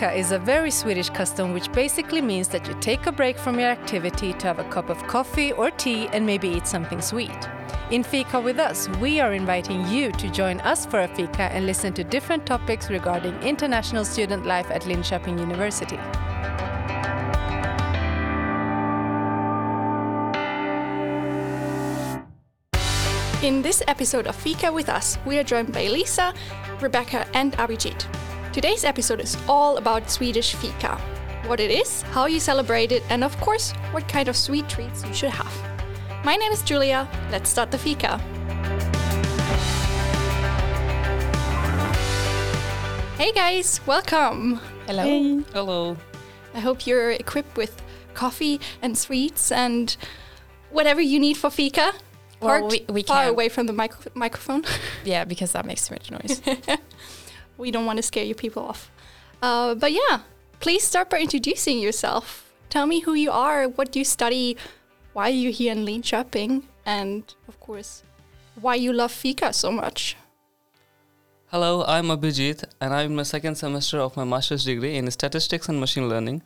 Fika is a very Swedish custom which basically means that you take a break from your activity to have a cup of coffee or tea and maybe eat something sweet. In Fika with us, we are inviting you to join us for a fika and listen to different topics regarding international student life at Linköping University. In this episode of Fika with Us, we are joined by Lisa, Rebecca, and Abhijit. Today's episode is all about Swedish Fika what it is, how you celebrate it, and of course, what kind of sweet treats you should have. My name is Julia. Let's start the Fika. Hey guys, welcome. Hello. Hey. Hello. I hope you're equipped with coffee and sweets and whatever you need for Fika. Well, Parked we- we far can't. away from the micro- microphone. Yeah, because that makes too much noise. we don't want to scare you people off. Uh, but yeah, please start by introducing yourself. Tell me who you are, what you study, why you're here in Linköping, and of course, why you love Fika so much. Hello, I'm Abhijit, and I'm in my second semester of my master's degree in statistics and machine learning.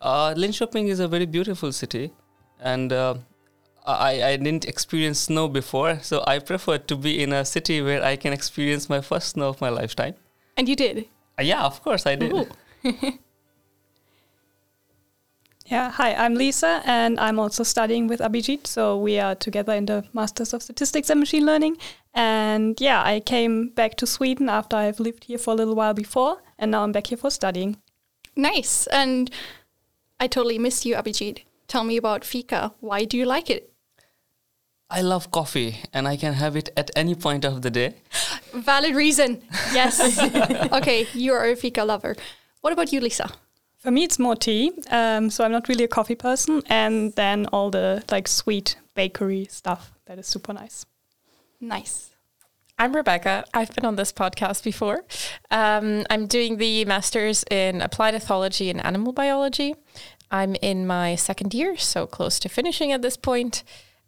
Uh, Linköping is a very beautiful city, and uh, I, I didn't experience snow before, so I prefer to be in a city where I can experience my first snow of my lifetime. And you did. Uh, yeah, of course I did. Yeah, hi, I'm Lisa, and I'm also studying with Abhijit. So we are together in the Masters of Statistics and Machine Learning. And yeah, I came back to Sweden after I've lived here for a little while before, and now I'm back here for studying. Nice. And I totally missed you, Abhijit. Tell me about Fika. Why do you like it? I love coffee, and I can have it at any point of the day. Valid reason. Yes. okay, you are a Fika lover. What about you, Lisa? For me, it's more tea. Um, so I'm not really a coffee person. And then all the like sweet bakery stuff that is super nice. Nice. I'm Rebecca. I've been on this podcast before. Um, I'm doing the master's in applied ethology and animal biology. I'm in my second year, so close to finishing at this point.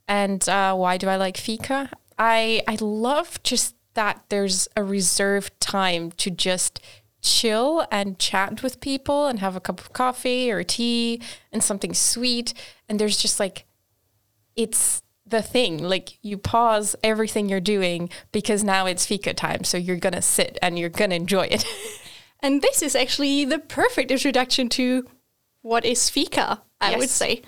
And uh, why do I like Fika? I I love just that there's a reserved time to just chill and chat with people and have a cup of coffee or tea and something sweet. And there's just like it's the thing. Like you pause everything you're doing because now it's fika time. So you're gonna sit and you're gonna enjoy it. And this is actually the perfect introduction to what is fika, I would say.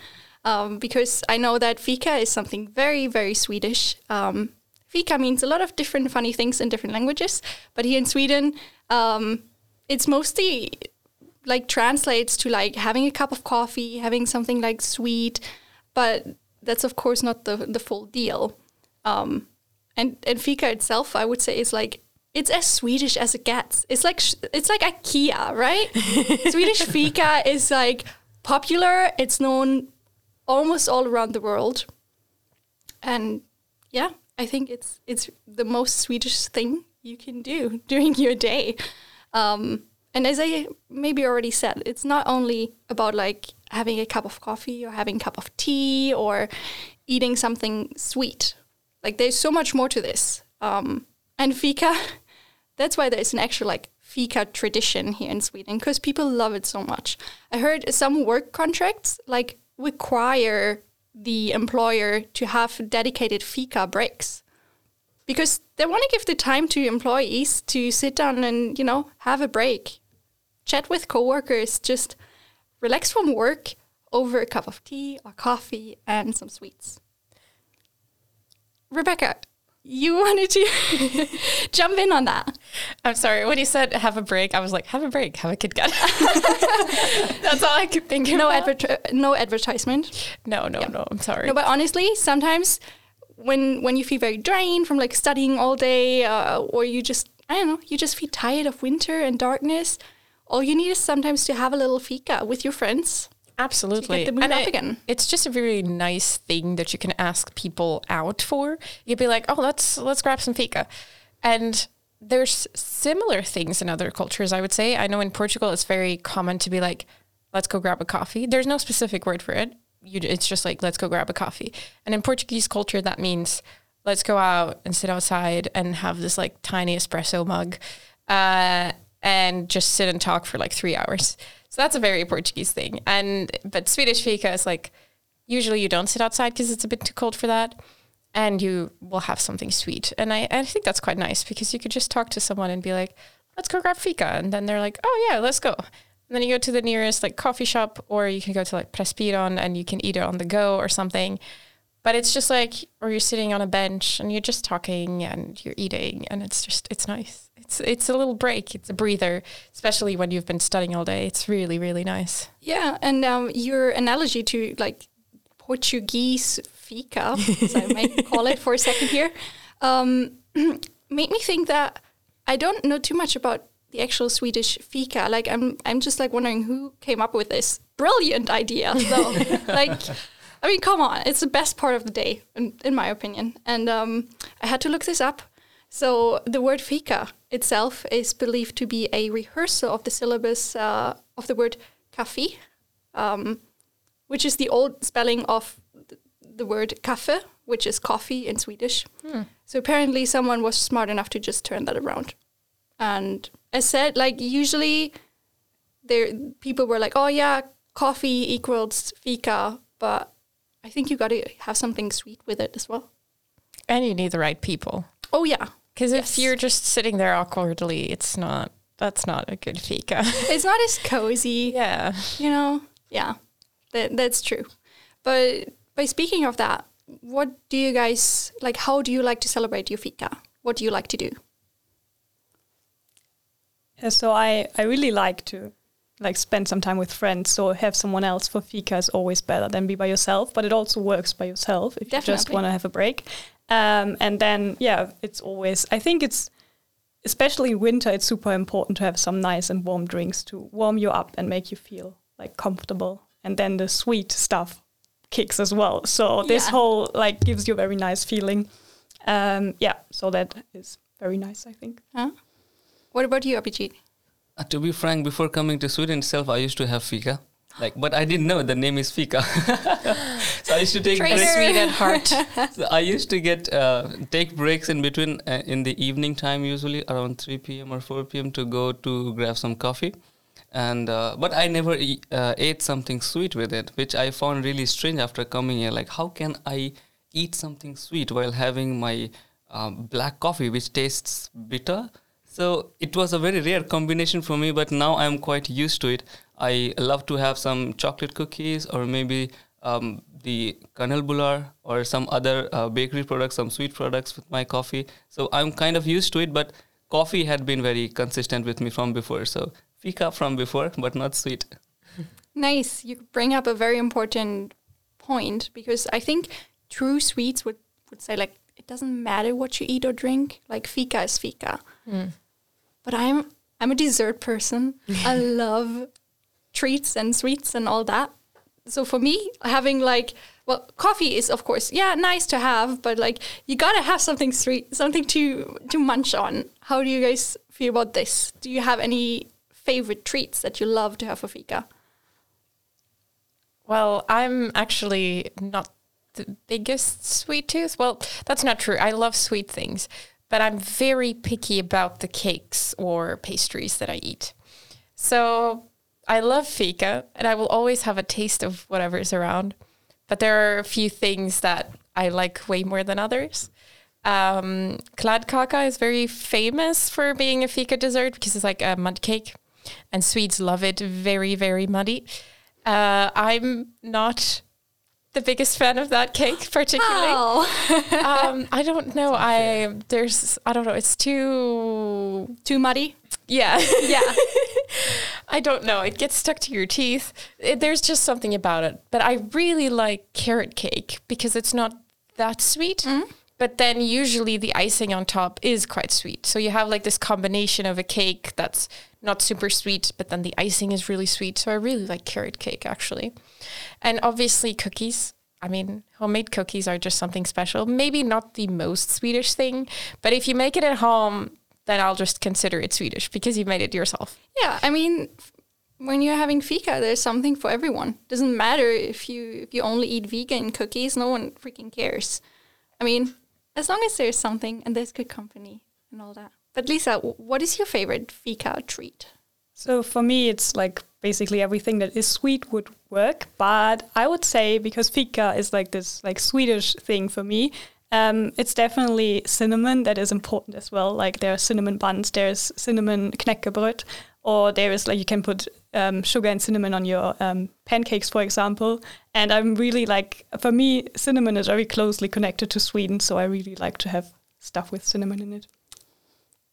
Um, because I know that fika is something very, very Swedish. Um, fika means a lot of different funny things in different languages, but here in Sweden, um, it's mostly like translates to like having a cup of coffee, having something like sweet, but that's of course not the the full deal. Um, and and fika itself, I would say, is like it's as Swedish as it gets. It's like it's like IKEA, right? Swedish fika is like popular. It's known almost all around the world, and yeah, I think it's it's the most Swedish thing you can do during your day. Um, and as I maybe already said, it's not only about like having a cup of coffee or having a cup of tea or eating something sweet. Like there's so much more to this. Um, and fika, that's why there's an actual like fika tradition here in Sweden because people love it so much. I heard some work contracts like require the employer to have dedicated fika breaks. Because they want to give the time to employees to sit down and you know have a break. Chat with coworkers just relax from work over a cup of tea or coffee and some sweets. Rebecca you wanted to jump in on that I'm sorry. When you said have a break, I was like, have a break, have a Kit Kat. That's all I could think no about. adver- no advertisement no, no, no. I'm sorry. no but honestly sometimes when when you feel very drained from like studying all day uh, or you just i don't know you just feel tired of winter and darkness all you need is sometimes to have a little fika with your friends Absolutely. And up it- again. It's just a very nice thing that you can ask people out for. You'd be like, "Oh, let's let's grab some fika," and there's similar things in other cultures. I would say. I know in Portugal, it's very common to be like, "Let's go grab a coffee." There's no specific word for it. You, it's just like, "Let's go grab a coffee," and in Portuguese culture, that means let's go out and sit outside and have this like tiny espresso mug. Uh, and just sit and talk for like three hours. So that's a very Portuguese thing. And but Swedish fika is like usually you don't sit outside because it's a bit too cold for that. And you will have something sweet. And I, I think that's quite nice because you could just talk to someone and be like, let's go grab fika. And then they're like, oh, yeah, let's go. And then you go to the nearest like coffee shop or you can go to like Pressbyrån and you can eat it on the go or something. But it's just like, or you're sitting on a bench and you're just talking and you're eating and it's just, it's nice. It's, it's a little break. It's a breather, especially when you've been studying all day. It's really, really nice. Yeah, and um, your analogy to like Portuguese fika, as I might call it for a second here, um, made me think that I don't know too much about the actual Swedish fika. Like I'm, I'm just like wondering who came up with this brilliant idea. Though, like, I mean, come on, it's the best part of the day, in, in my opinion. And um, I had to look this up. So the word fika itself is believed to be a rehearsal of the syllabus uh, of the word kaffe, um, which is the old spelling of th- the word kaffe, which is coffee in Swedish. So apparently, someone was smart enough to just turn that around. And as said, like usually, there people were like, "Oh yeah, coffee equals fika," but I think you got to have something sweet with it as well. And you need the right people. Oh yeah, Because Yes. if you're just sitting there awkwardly, it's not, that's not a good fika. it's not as cozy. yeah. you know yeah that, that's true but by speaking of that what do you guys like how do you like to celebrate your fika what do you like to do so I, I really like to like spend some time with friends. or have someone else for fika is always better than be by yourself. But it also works by yourself if you just want to have a break. Um, and then yeah, it's always I think it's especially winter. It's super important to have some nice and warm drinks to warm you up and make you feel like comfortable. And then the sweet stuff kicks as well. So this Yeah. whole like gives you a very nice feeling. Um, yeah, so that is very nice. I think. huh what about you Abhijit? Uh, to be frank, before coming to Sweden itself, I used to have fika. Like, but I didn't know the name is fika. so I used to take Traitor. breaks. Sweet at heart. So I used to get uh, take breaks in between uh, in the evening time, usually around 3 p.m. or 4 p.m. to go to grab some coffee. And uh, but I never e- uh, ate something sweet with it, which I found really strange after coming here. Like, how can I eat something sweet while having my um, black coffee, which tastes bitter? So it was a very rare combination for me, but now I'm quite used to it. I love to have some chocolate cookies or maybe um, the kanelbullar or some other uh, bakery products, some sweet products with my coffee. So I'm kind of used to it, but coffee had been very consistent with me from before. So fika from before, but not sweet. nice you bring up a very important point because i think true sweets would, would say like it doesn't matter what you eat or drink like fika is fika but i'm i'm a dessert person. I love treats and sweets and all that. So for me having like well coffee is of course yeah nice to have but like you gotta have something sweet something to to munch on. How do you guys feel about this? Do you have any favorite treats that you love to have for fika? Well, I'm actually not the biggest sweet tooth. Well, that's not true. I love sweet things, but I'm very picky about the cakes or pastries that I eat. So I love fika and I will always have a taste of whatever is around. But there are a few things that I like way more than others. Um, Kladdkaka is very famous for being a fika dessert because it's like a mud cake, and Swedes love it very, very muddy. Uh, I'm not the biggest fan of that cake particularly. um, I don't know. I there's I don't know. It's too Too muddy? yeah. Yeah. I don't know. It gets stuck to your teeth. It, there's just something about it. But I really like carrot cake because it's not that sweet. But then usually the icing on top is quite sweet. So you have like this combination of a cake that's not super sweet, but then the icing is really sweet. So I really like carrot cake actually. And obviously cookies. I mean, homemade cookies are just something special. Maybe not the most Swedish thing, but if you make it at home, then I'll just consider it Swedish because you made it yourself. Yeah, I mean, when you're having fika, there's something for everyone. Doesn't matter if you if you only eat vegan cookies, no one freaking cares. I mean, as long as there's something and there's good company and all that. But Lisa, what is your favorite fika treat? So for me, it's like basically everything that is sweet would work. But I would say because fika is like this like Swedish thing for me, um, it's definitely cinnamon that is important as well. Like there are cinnamon buns, there's cinnamon knäckebröd, or there is like you can put um, sugar and cinnamon on your um, pancakes, for example. And I'm really like for me, cinnamon is very closely connected to Sweden, so I really like to have stuff with cinnamon in it.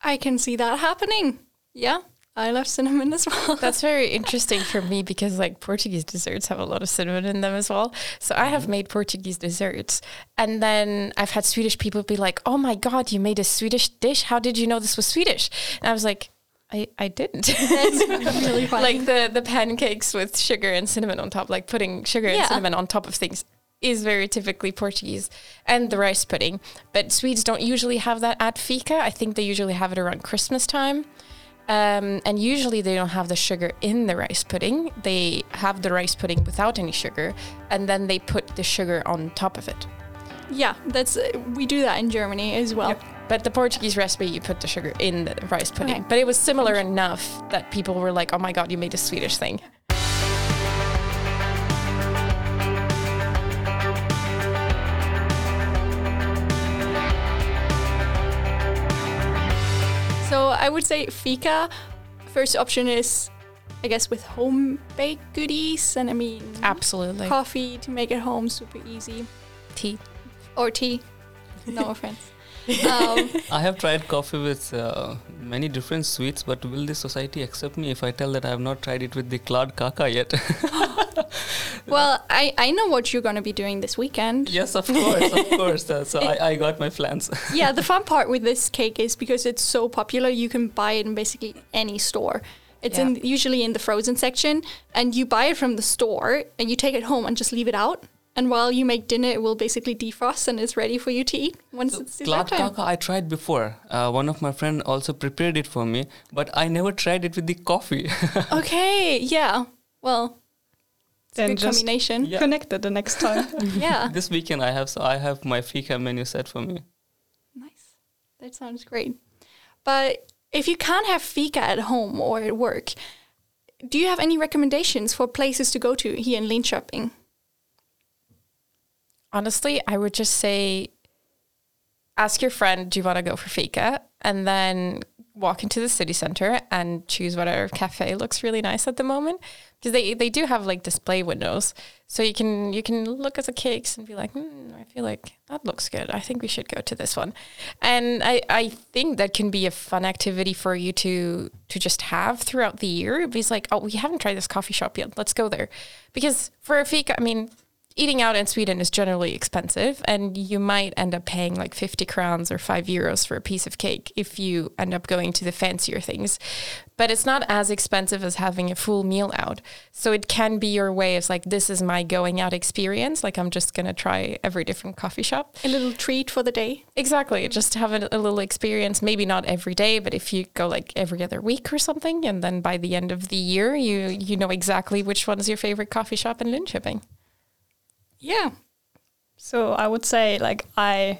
I can see that happening. Yeah, I love cinnamon as well. That's very interesting for me because like Portuguese desserts have a lot of cinnamon in them as well. So I have made Portuguese desserts and then I've had Swedish people be like, "Oh my god, you made a Swedish dish. How did you know this was Swedish?" And I was like, I, I didn't. That's really funny. like the the pancakes with sugar and cinnamon on top, like putting sugar Yeah. and cinnamon on top of things is very typically Portuguese and the rice pudding. But Swedes don't usually have that at fika. I think they usually have it around Christmas time. Um, and usually they don't have the sugar in the rice pudding. They have the rice pudding without any sugar, and then they put the sugar on top of it. yeah, that's uh, we do that in Germany as well. Yep. But the Portuguese recipe, you put the sugar in the rice pudding. Okay. But it was similar enough that people were like, "Oh my god, you made a Swedish thing." So I would say fika. First option is, I guess, with home baked goodies, and I mean Absolutely. coffee to make it home, super easy, Tea. or tea. No offense. Um, I have tried coffee with uh, many different sweets, but will the society accept me if I tell that I have not tried it with the kladdkaka yet? well, I, I know what you're going to be doing this weekend. yes, of course, of course. Uh, so I, I got my plans. yeah, the fun part with this cake is because it's so popular, you can buy it in basically any store. It's in usually in the frozen section, and you buy it from the store, and you take it home and just leave it out. And while you make dinner, it will basically defrost and it's ready for you to eat once it's dessert Claude time. Kaka I tried before. Uh, one of my friend also prepared it for me, but I never tried it with the coffee. Okay, yeah. Well, it's a Then good just- combination. Yeah. Connect it the next time. Yeah, this weekend I have so I have my fika menu set for me. nice. That sounds great. But if you can't have fika at home or at work, do you have any recommendations for places to go to here in Linköping? Honestly, I would just say ask your friend, do you want to go for fika? And then walk into the city center and choose whatever cafe looks really nice at the moment. Because they, they do have like display windows. So you can you can look at the cakes and be like, hmm, I feel like that looks good. I think we should go to this one. And I, I think that can be a fun activity for you to to just have throughout the year. It's like, oh, we haven't tried this coffee shop yet. Let's go there. Because for a fika, I mean, eating out in Sweden is generally expensive, and you might end up paying like 50 crowns or five euros for a piece of cake if you end up going to the fancier things. But it's not as expensive as having a full meal out. So it can be your way of like, this is my going out experience. Like, I'm just going to try every different coffee shop. A little treat for the day. Exactly. Just to have a, a little experience, maybe not every day, but if you go like every other week or something, and then by the end of the year, you, you know exactly which one is your favorite coffee shop in Linköping. Yeah. So I would say like I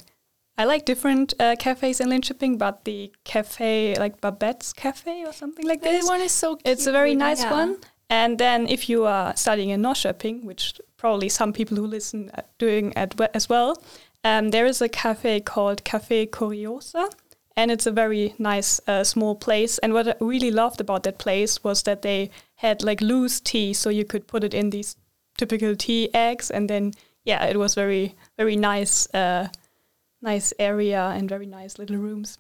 I like different uh, cafes in Linköping, but the cafe like Babette's Cafe or something like That this. one is so cute. It's a very nice yeah. one. And then if you are studying in Norrköping, which probably some people who listen are doing as well, um, there is a cafe called Cafe Curiosa. And it's a very nice uh, small place. And what I really loved about that place was that they had like loose tea, so you could put it in these typical tea eggs, and then yeah, it was very very nice, uh, nice area and very nice little rooms.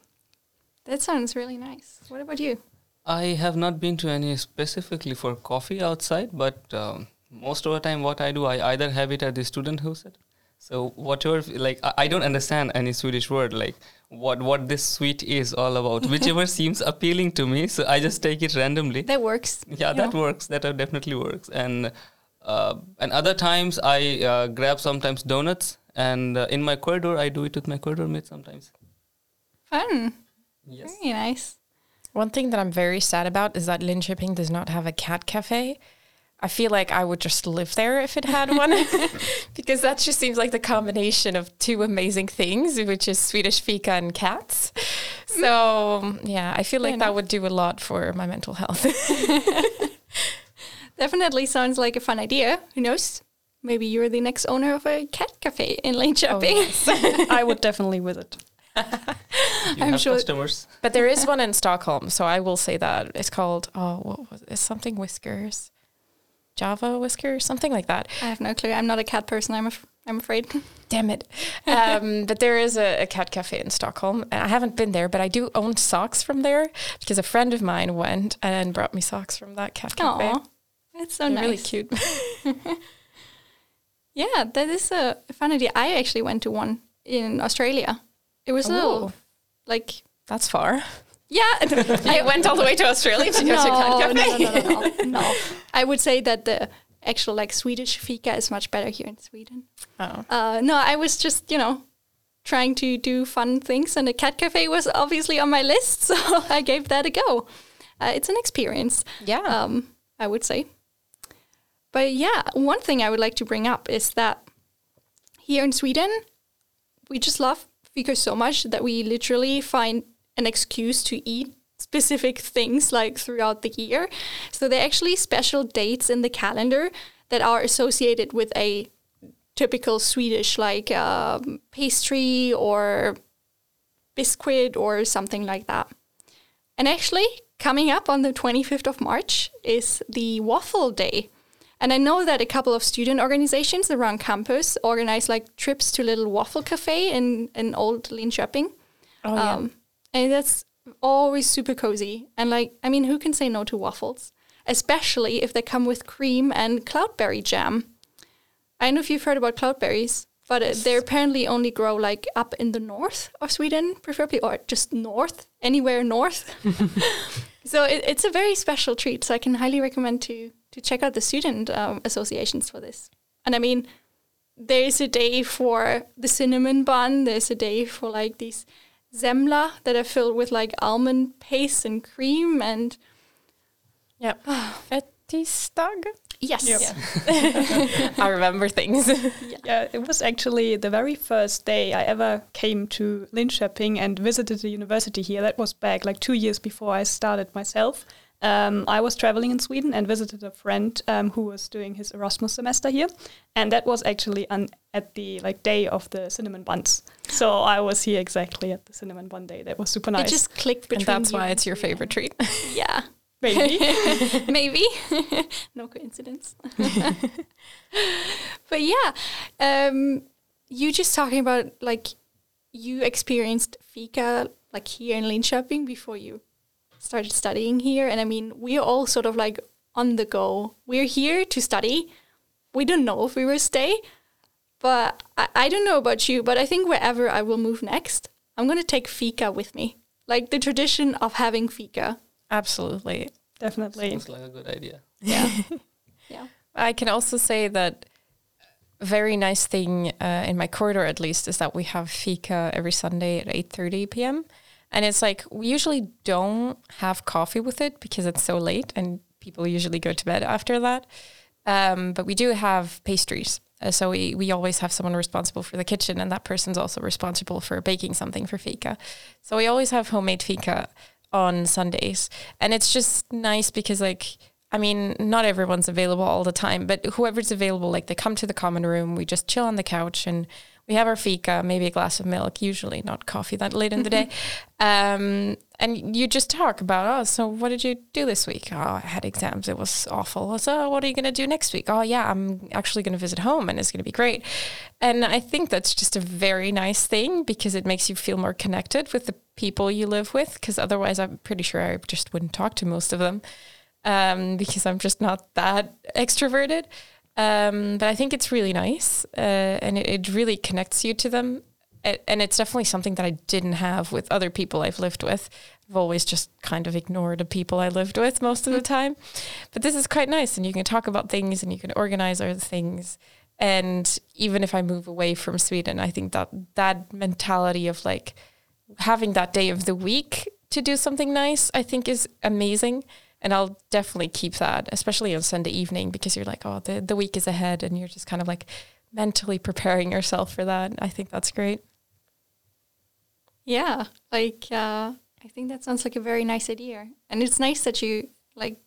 That sounds really nice. What about you? I have not been to any specifically for coffee outside, but um, most of the time, what I do, I either have it at the student hostel. So whatever, like I, I don't understand any Swedish word, like what what this sweet is all about. Whichever seems appealing to me, so I just take it randomly. That works. Yeah, that know? works. That definitely works. And uh, and other times I uh, grab sometimes donuts, and uh, in my corridor I do it with my corridor mates sometimes. Fun. Yes. Very nice. One thing that I'm very sad about is that Linköping does not have a cat cafe. I feel like I would just live there if it had one because that just seems like the combination of two amazing things, which is Swedish fika and cats. So, yeah, I feel like that would do a lot for my mental health. Definitely sounds like a fun idea. Who knows? Maybe you're the next owner of a cat cafe in Linköping. Oh, yes. I would definitely visit. You I'm have sure- customers. But there is one in Stockholm, so I will say that it's called oh, what was it? It's something whiskers, Java whiskers, something like that. I have no clue. I'm not a cat person. I'm af- I'm afraid. Damn it! Um, but there is a, a cat cafe in Stockholm, and I haven't been there, but I do own socks from there because a friend of mine went and brought me socks from that cat cafe. Aw, that's so They're nice. really cute. Yeah, that is a fun idea. I actually went to one in Australia. It was a Oh. little, like That's far. yeah. I went all the way to Australia to go to cat no, cafe. no, no, no, no, no. I would say that the actual like Swedish fika is much better here in Sweden. Oh. Uh, no, I was just you know trying to do fun things, and the cat cafe was obviously on my list, so I gave that a go. Uh, it's an experience, Yeah. um, I would say. But yeah, one thing I would like to bring up is that here in Sweden, we just love fika so much that we literally find an excuse to eat specific things like throughout the year. So there are actually special dates in the calendar that are associated with a typical Swedish like um, pastry or biscuit or something like that. And actually, coming up on the 25th of March is the Waffle Day. And I know that a couple of student organizations around campus organize like trips to little waffle cafe in, in old Linköping. oh yeah. Um, and that's always super cozy. And like, I mean, who can say no to waffles? Especially if they come with cream and cloudberry jam. I don't know if you've heard about cloudberries, but uh, they apparently only grow like up in the north of Sweden, preferably, or just north, anywhere north. so it, it's a very special treat. So I can highly recommend to to check out the student um, associations for this. And I mean, there's a day for the cinnamon bun. There's a day for like these semla that are filled with like almond paste and cream and Yep. Fettisdag. yes, Yep. I remember things. Yeah, it was actually the very first day I ever came to Linköping and visited the university here. That was back like two years before I started myself. Um, I was traveling in Sweden and visited a friend um, who was doing his Erasmus semester here, and that was actually on, at the like day of the cinnamon buns. So I was here exactly at the cinnamon bun day. That was super nice. It just clicked between. and that's why it's your favorite treat. Yeah, maybe. maybe. no coincidence. but yeah, um, you just talking about like you experienced fika like here in Linköping before you started studying here, and I mean we're all sort of like on the go. We're here to study. We don't know if we will stay, but I, I don't know about you, but I think wherever I will move next, I'm gonna take fika with me. Like the tradition of having fika. Absolutely. Definitely. Sounds like a good idea. Yeah. yeah. I can also say that very nice thing uh, in my corridor, at least, is that we have fika every Sunday at eight thirty p.m. And it's like we usually don't have coffee with it because it's so late, and people usually go to bed after that. Um, but we do have pastries, uh, so we we always have someone responsible for the kitchen, and that person's also responsible for baking something for fika. So we always have homemade fika on Sundays, and it's just nice because like I mean, not everyone's available all the time, but whoever's available, like they come to the common room, we just chill on the couch and we have our fika, maybe a glass of milk, usually not coffee that late in the day. Um, and you just talk about, oh, so what did you do this week? Oh, I had exams. It was awful. So what are you going to do next week? Oh, yeah, I'm actually going to visit home and it's going to be great. And I think that's just a very nice thing because it makes you feel more connected with the people you live with. Because otherwise, I'm pretty sure I just wouldn't talk to most of them um, because I'm just not that extroverted. Um, but I think it's really nice uh, and it, it really connects you to them. It, and it's definitely something that I didn't have with other people I've lived with. I've always just kind of ignored the people I lived with most of the time. But this is quite nice, and you can talk about things and you can organize other things. And even if I move away from Sweden, I think that that mentality of like having that day of the week to do something nice, I think is amazing. And I'll definitely keep that, especially on Sunday evening, because you're like, oh, the, the week is ahead and you're just kind of like mentally preparing yourself for that. I think that's great. Yeah, like uh, I think that sounds like a very nice idea, and it's nice that you like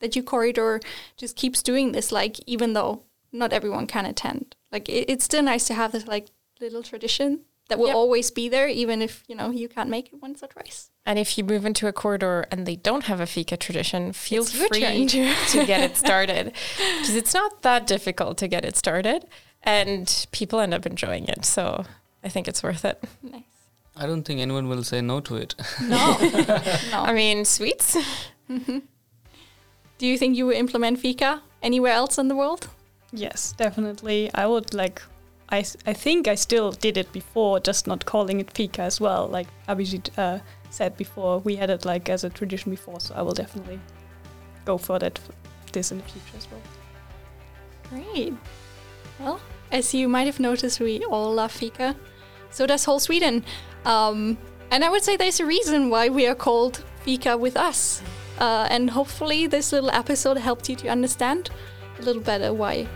that you corridor just keeps doing this. Like even though not everyone can attend, like it, it's still nice to have this like little tradition that will Yep. always be there, even if you know you can't make it once or twice. And if you move into a corridor and they don't have a fika tradition, feel It's free to, to get it started because it's not that difficult to get it started and people end up enjoying it. So I think it's worth it. Nice. I don't think anyone will say no to it. No, no. I mean, sweets. Mm-hmm. Do you think you will implement Fika anywhere else in the world? Yes, definitely. I would like. I, I think I still did it before, just not calling it fika as well. Like Abhijit uh, said before, we had it like as a tradition before, so I will definitely go for that this in the future as well. Great. Well, as you might have noticed, we all love Fika. So does whole Sweden. Um, and I would say there's a reason why we are called Fika with us. Uh, and hopefully, this little episode helped you to understand a little better why,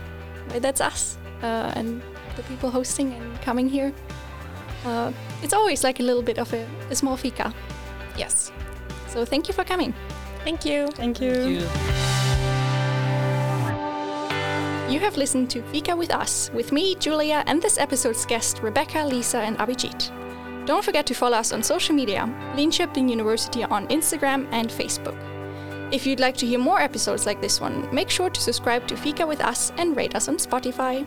why that's us uh, and the people hosting and coming here. Uh, it's always like a little bit of a, a small Fika. Yes. So thank you for coming. Thank you. Thank you. Thank you. You have listened to Fika with Us, with me, Julia, and this episode's guest, Rebecca, Lisa, and Abhijit. Don't forget to follow us on social media, Linköping University on Instagram and Facebook. If you'd like to hear more episodes like this one, make sure to subscribe to Fika with Us and rate us on Spotify.